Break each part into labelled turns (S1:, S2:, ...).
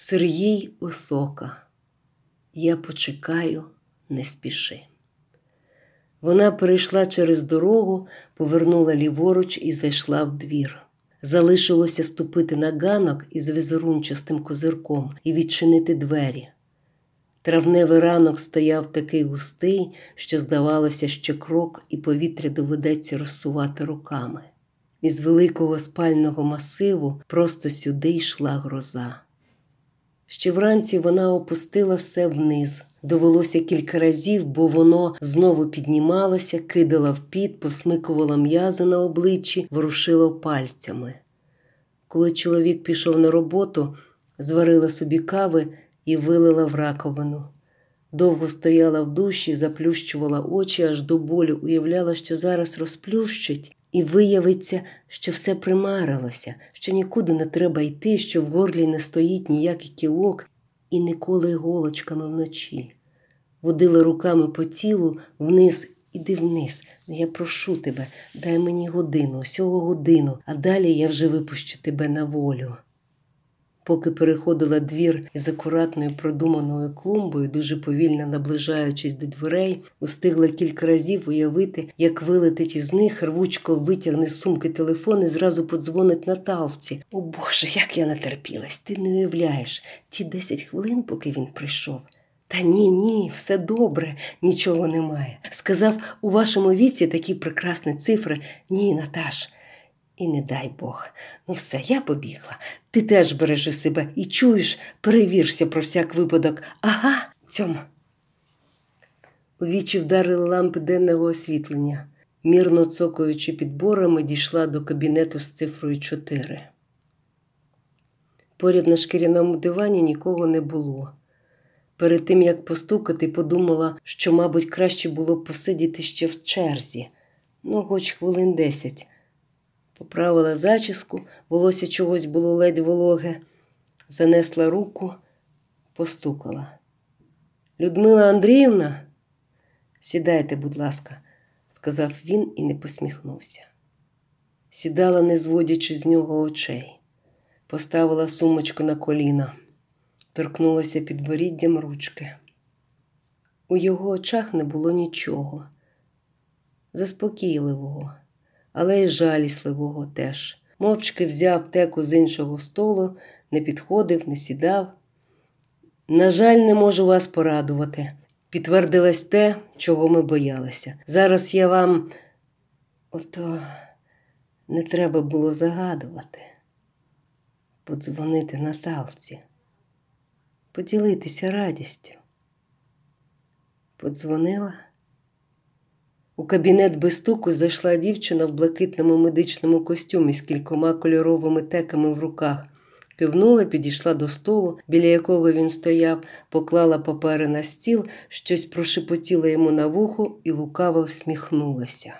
S1: Сергій Осока. Я почекаю, не спіши. Вона перейшла через дорогу, повернула ліворуч і зайшла в двір. Залишилося ступити на ганок із візерунчастим козирком і відчинити двері. Травневий ранок стояв такий густий, що, здавалося, що крок і повітря доведеться розсувати руками. Із великого спального масиву просто сюди йшла гроза. Ще вранці вона опустила все вниз. Довелося кілька разів, бо воно знову піднімалося, кидала в піт, посмикувала м'язи на обличчі, ворушила пальцями. Коли чоловік пішов на роботу, зварила собі кави і вилила в раковину. Довго стояла в душі, заплющувала очі, аж до болю, уявляла, що зараз розплющить, і виявиться, що все примарилося, що нікуди не треба йти, що в горлі не стоїть ніякий кілок і ніколи голочками вночі. Водила руками по тілу вниз, іди вниз. Ну, я прошу тебе, дай мені годину, усього годину, а далі я вже випущу тебе на волю. Поки переходила двір із акуратною продуманою клумбою, дуже повільно наближаючись до дверей, устигла кілька разів уявити, як вилетить із них, рвучко витягне з сумки телефон і зразу подзвонить Наталці. О Боже, як я натерпілась, ти не уявляєш, ті десять хвилин, поки він прийшов. Та ні, ні, все добре, нічого немає. Сказав, у вашому віці такі прекрасні цифри. Ні, Наташ. І не дай Бог. Ну все, я побігла. Ти теж бережи себе і чуєш, перевірся про всяк випадок. Ага, цьому. У вічі вдарили лампи денного освітлення. Мірно цокаючи підборами, дійшла до кабінету з цифрою 4. Поряд на шкіряному дивані нікого не було. Перед тим, як постукати, подумала, що, мабуть, краще було посидіти ще в черзі, ну, хоч хвилин десять. Поправила зачіску, волосся чогось було ледь вологе, занесла руку, постукала. Людмила Андріївна, сідайте, будь ласка, сказав він і не посміхнувся. Сідала, не зводячи з нього очей, поставила сумочку на коліна, торкнулася підборіддям ручки. У його очах не було нічого, заспокійливого але й жалісливого теж. Мовчки взяв теку з іншого столу, не підходив, не сідав. На жаль, не можу вас порадувати. Підтвердилось те, чого ми боялися. Зараз я вам ото не треба було загадувати, подзвонити Наталці, поділитися радістю. Подзвонила. У кабінет без стуку зайшла дівчина в блакитному медичному костюмі з кількома кольоровими теками в руках. Кивнула, підійшла до столу, біля якого він стояв, поклала папери на стіл, щось прошепотіла йому на вухо і лукаво всміхнулася.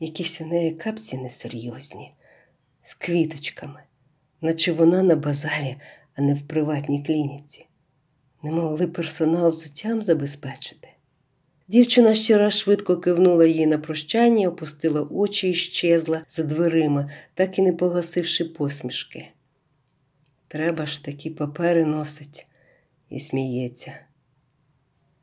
S1: Якісь у неї капці несерйозні, з квіточками, наче вона на базарі, а не в приватній клініці. Не могли персонал взуттям забезпечити. Дівчина ще раз швидко кивнула їй на прощання, опустила очі і щезла за дверима, так і не погасивши посмішки. Треба ж такі папери носить і сміється.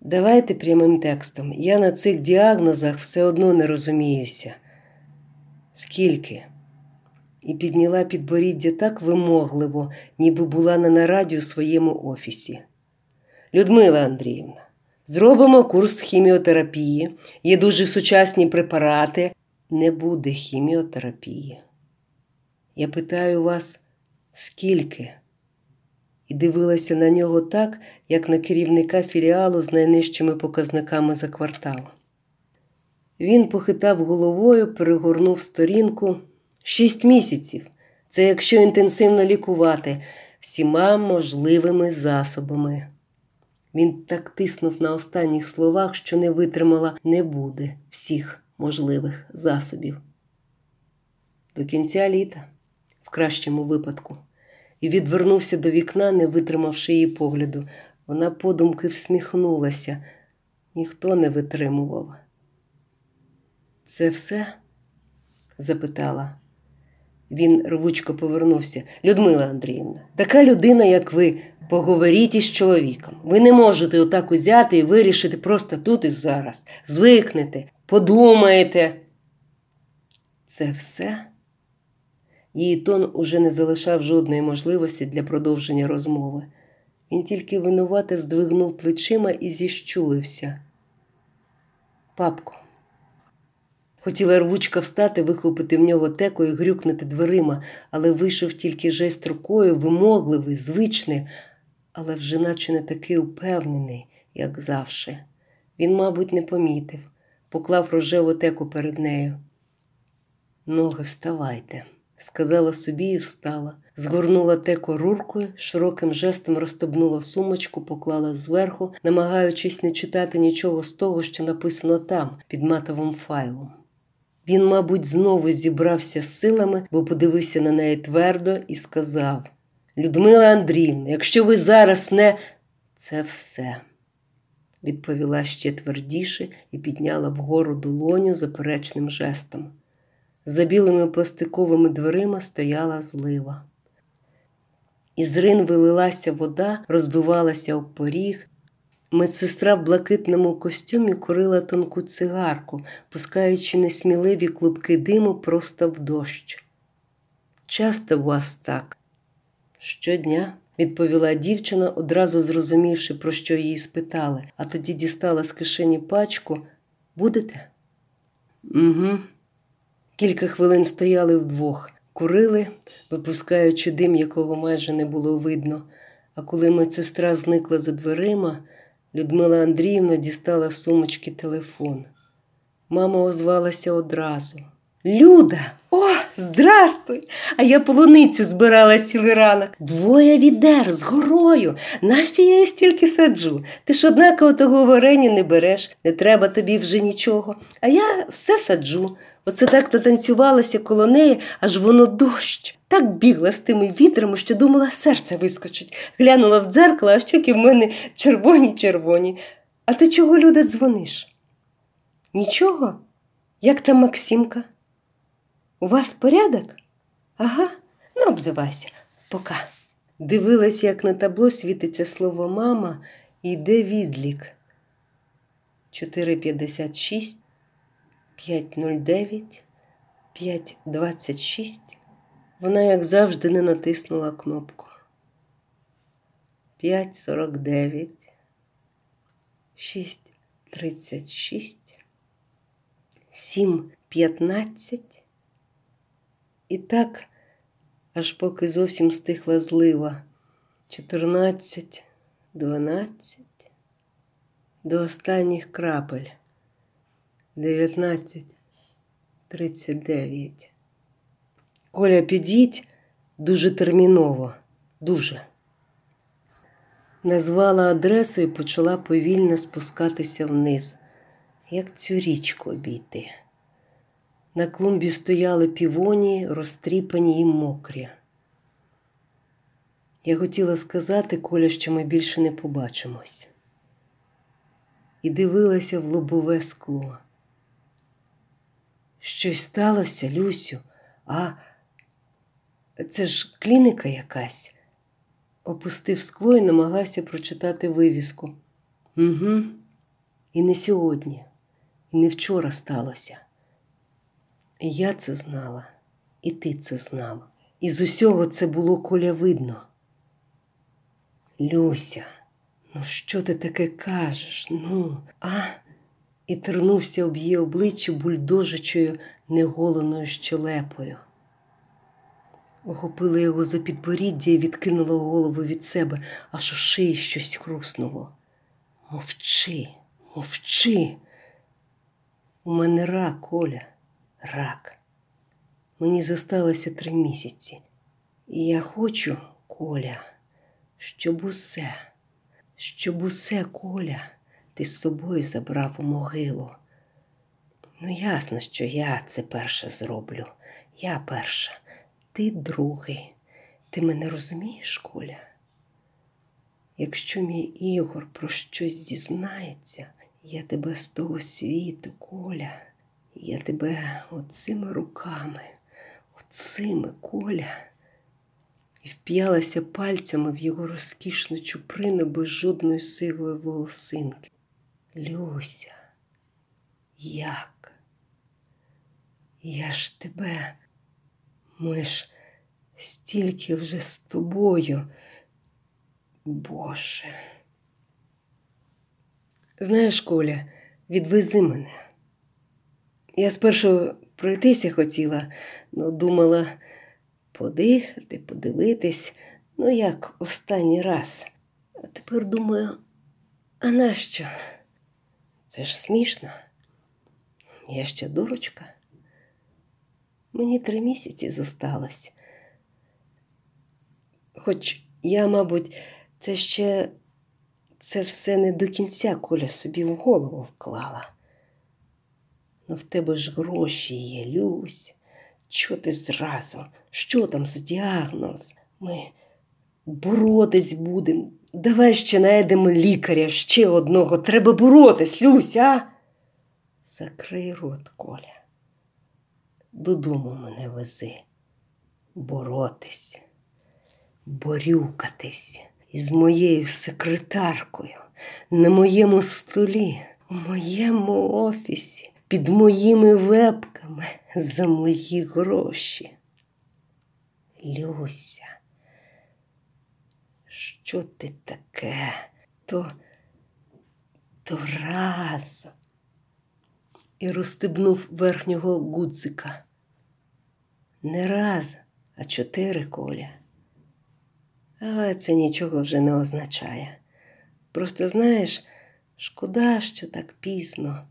S1: Давайте прямим текстом. Я на цих діагнозах все одно не розуміюся. Скільки? І підняла підборіддя так вимогливо, ніби була на нараді у своєму офісі. Людмила Андріївна. Зробимо курс хіміотерапії. Є дуже сучасні препарати. Не буде хіміотерапії. Я питаю вас, скільки? І дивилася на нього так, як на керівника філіалу з найнижчими показниками за квартал. Він похитав головою, перегорнув сторінку шість місяців. Це якщо інтенсивно лікувати всіма можливими засобами. Він так тиснув на останніх словах, що не витримала не буде всіх можливих засобів. До кінця літа, в кращому випадку, і відвернувся до вікна, не витримавши її погляду. Вона подумки всміхнулася, ніхто не витримував. Це все? запитала. Він рвучко повернувся. Людмила Андріївна, така людина, як ви, поговоріть із чоловіком. Ви не можете отак узяти і вирішити просто тут і зараз. Звикнете, подумаєте. Це все. Її тон уже не залишав жодної можливості для продовження розмови. Він тільки винувато здвигнув плечима і зіщулився. Папко. Хотіла рвучка встати, вихопити в нього теку і грюкнути дверима, але вийшов тільки жест рукою, вимогливий, звичний, але вже наче не такий упевнений, як завше. Він, мабуть, не помітив, поклав рожеву теку перед нею. Ноги, вставайте, сказала собі і встала. Згорнула теку руркою, широким жестом розстебнула сумочку, поклала зверху, намагаючись не читати нічого з того, що написано там, під матовим файлом. Він, мабуть, знову зібрався з силами, бо подивився на неї твердо і сказав: Людмила Андріївна, якщо ви зараз не це все, відповіла ще твердіше і підняла вгору долоню заперечним жестом. За білими пластиковими дверима стояла злива. Із рин вилилася вода, розбивалася об поріг. Медсестра в блакитному костюмі курила тонку цигарку, пускаючи несміливі клубки диму просто в дощ. Часто у вас так? Щодня, відповіла дівчина, одразу зрозумівши, про що її спитали, а тоді дістала з кишені пачку. Будете? Угу. Кілька хвилин стояли вдвох, курили, випускаючи дим, якого майже не було видно. А коли медсестра зникла за дверима, Людмила Андріївна дістала з сумочки телефон. Мама озвалася одразу. Люда, о, здрастуй! А я полуницю збирала цілий ранок. Двоє відер з горою. Нащо я її стільки саджу? Ти ж однаково того варення не береш, не треба тобі вже нічого. А я все саджу. Оце так натанцювалася коло неї, аж воно дощ. Так бігла з тими вітрами, що думала, серце вискочить. Глянула в дзеркало, а щоки в мене червоні-червоні. А ти чого, Люда, дзвониш? Нічого? Як там Максимка? У вас порядок? Ага, ну обзивайся, пока. Дивилася, як на табло світиться слово мама і йде відлік. 4,56, 5,09, 5,26. Вона, як завжди, не натиснула кнопку. 5,49, 6,36, 7,15. І так, аж поки зовсім стихла злива. 14, 12, до останніх крапель. 19, 39. Коля, підіть дуже терміново, дуже. Назвала адресу і почала повільно спускатися вниз, як цю річку обійти. На клумбі стояли півоні, розтріпані і мокрі. Я хотіла сказати Коля, що ми більше не побачимось. І дивилася в лобове скло. Щось сталося, Люсю, а це ж клініка якась. Опустив скло і намагався прочитати вивіску. Угу. І не сьогодні, і не вчора сталося. Я це знала, і ти це знав. І з усього це було коля видно. Люся, ну що ти таке кажеш? Ну, а? І тернувся об її обличчі бульдожичою неголеною щелепою. Охопила його за підборіддя і відкинула голову від себе, аж у шиї щось хруснуло. Мовчи, мовчи. У мене рак, Коля, рак. Мені зосталося три місяці. І я хочу, Коля, щоб усе, щоб усе, Коля, ти з собою забрав у могилу. Ну, ясно, що я це перше зроблю. Я перша ти другий. Ти мене розумієш, Коля? Якщо мій Ігор про щось дізнається, я тебе з того світу, Коля, я тебе оцими руками, Оцими Коля. І вп'ялася пальцями в його розкішну чуприну без жодної сивої волосинки. Люся, як? Я ж тебе, ми ж стільки вже з тобою. Боже. Знаєш, Коля, відвези мене. Я спершу пройтися хотіла, ну думала подихати, подивитись, ну як останній раз. А тепер думаю, а нащо? Це ж смішно. Я ще дурочка. Мені три місяці зосталось. Хоч я, мабуть, це ще це все не до кінця Коля собі в голову вклала. Ну в тебе ж гроші є, Люсь. Що ти зразу? Що там за діагноз? Ми боротись будемо. Давай ще найдемо лікаря ще одного. Треба боротись, Люсь, а? Закрий рот, Коля. Додому мене вези. Боротись, борюкатись із моєю секретаркою на моєму столі, у моєму офісі, під моїми вебками за мої гроші. Люся, що ти таке? То, то раз. І розстебнув верхнього гудзика. Не раз, а чотири коля. Але це нічого вже не означає. Просто знаєш, шкода, що так пізно.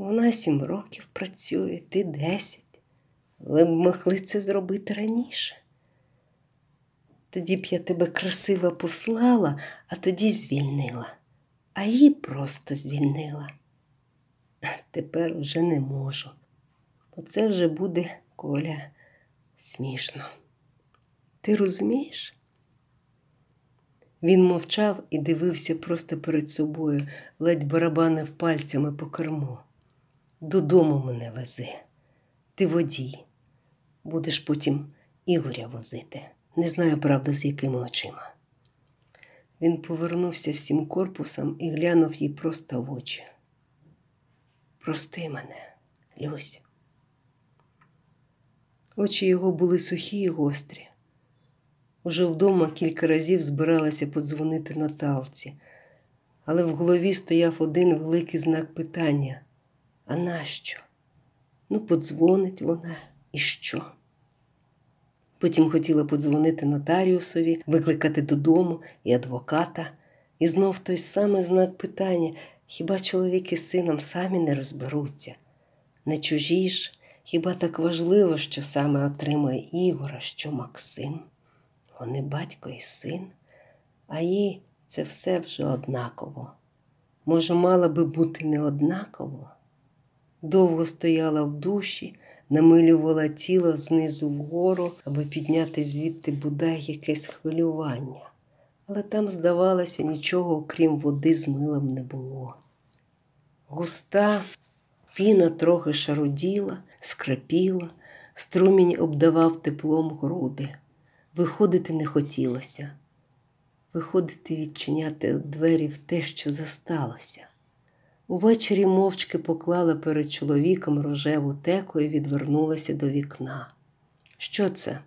S1: Вона сім років працює, ти десять. Ви б могли це зробити раніше. Тоді б я тебе красиво послала, а тоді звільнила, а її просто звільнила. Тепер вже не можу. Оце вже буде Коля смішно. Ти розумієш? Він мовчав і дивився просто перед собою, ледь барабанив пальцями по керму. Додому мене вези. Ти водій. Будеш потім Ігоря возити. Не знаю, правда, з якими очима. Він повернувся всім корпусом і глянув їй просто в очі. Прости мене, Люсь. Очі його були сухі і гострі. Уже вдома кілька разів збиралася подзвонити Наталці, але в голові стояв один великий знак питання: а нащо? Ну, подзвонить вона і що? Потім хотіла подзвонити нотаріусові, викликати додому і адвоката, і знов той самий знак питання: хіба чоловік із сином самі не розберуться? Не чужі ж, хіба так важливо, що саме отримує Ігора, що Максим? Вони батько і син, а їй це все вже однаково. Може, мала би бути не однаково? Довго стояла в душі, намилювала тіло знизу вгору, аби підняти звідти бодай якесь хвилювання, але там, здавалося, нічого, окрім води з милом не було. Густа піна трохи шаруділа, скрипіла, струмінь обдавав теплом груди. Виходити не хотілося. Виходити відчиняти двері в те, що засталося. Увечері мовчки поклала перед чоловіком рожеву теку і відвернулася до вікна. Що це?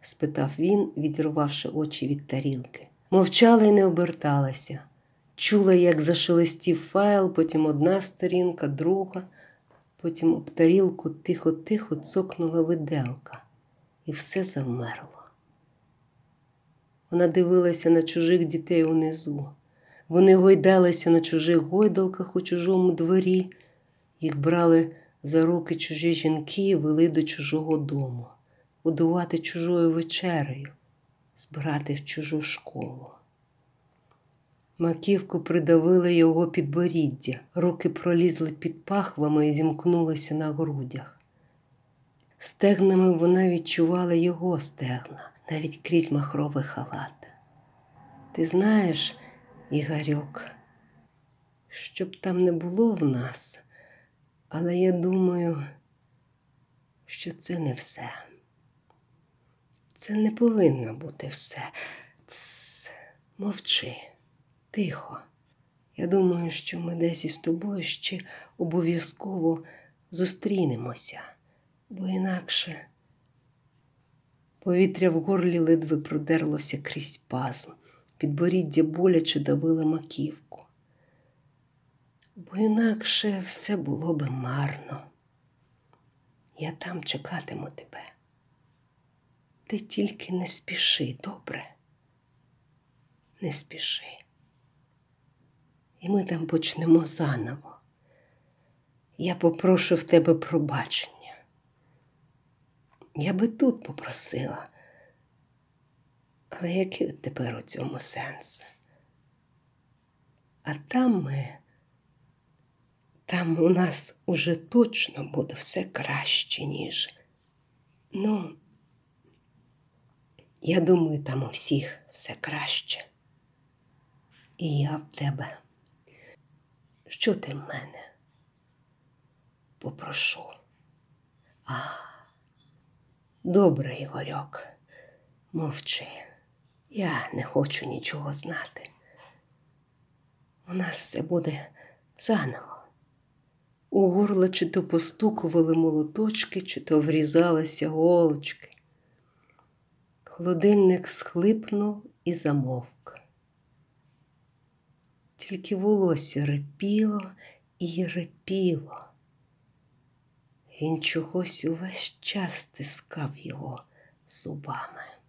S1: спитав він, відірвавши очі від тарілки. Мовчала й не оберталася. Чула, як зашелестів файл, потім одна сторінка, друга, потім об тарілку тихо-тихо цокнула виделка, і все завмерло. Вона дивилася на чужих дітей унизу. Вони гойдалися на чужих гойдалках у чужому дворі, їх брали за руки чужі жінки і вели до чужого дому, годувати чужою вечерею, збирати в чужу школу. Маківку придавили його підборіддя, руки пролізли під пахвами і зімкнулися на грудях. Стегнами вона відчувала його стегна, навіть крізь махровий халат. Ти знаєш, Ігорьок, щоб там не було в нас, але я думаю, що це не все. Це не повинно бути все. Тс, мовчи, тихо. Я думаю, що ми десь із тобою ще обов'язково зустрінемося, бо інакше повітря в горлі ледве продерлося крізь спазм, підборіддя боляче давило маківку. Бо інакше все було би марно. Я там чекатиму тебе. Ти тільки не спіши, добре? Не спіши. І ми там почнемо заново. Я попрошу в тебе пробачення. Я би тут попросила. Але який тепер у цьому сенс? А там ми, там у нас уже точно буде все краще, ніж. Ну, я думаю, там у всіх все краще. І я в тебе. Що ти в мене? Попрошу. А, добре, Ігорьок, мовчи. Я не хочу нічого знати. У нас все буде заново. У горло чи то постукували молоточки, чи то врізалися голочки. Холодильник схлипнув і замовк. Тільки волосся репіло і репіло. Він чогось увесь час стискав його зубами.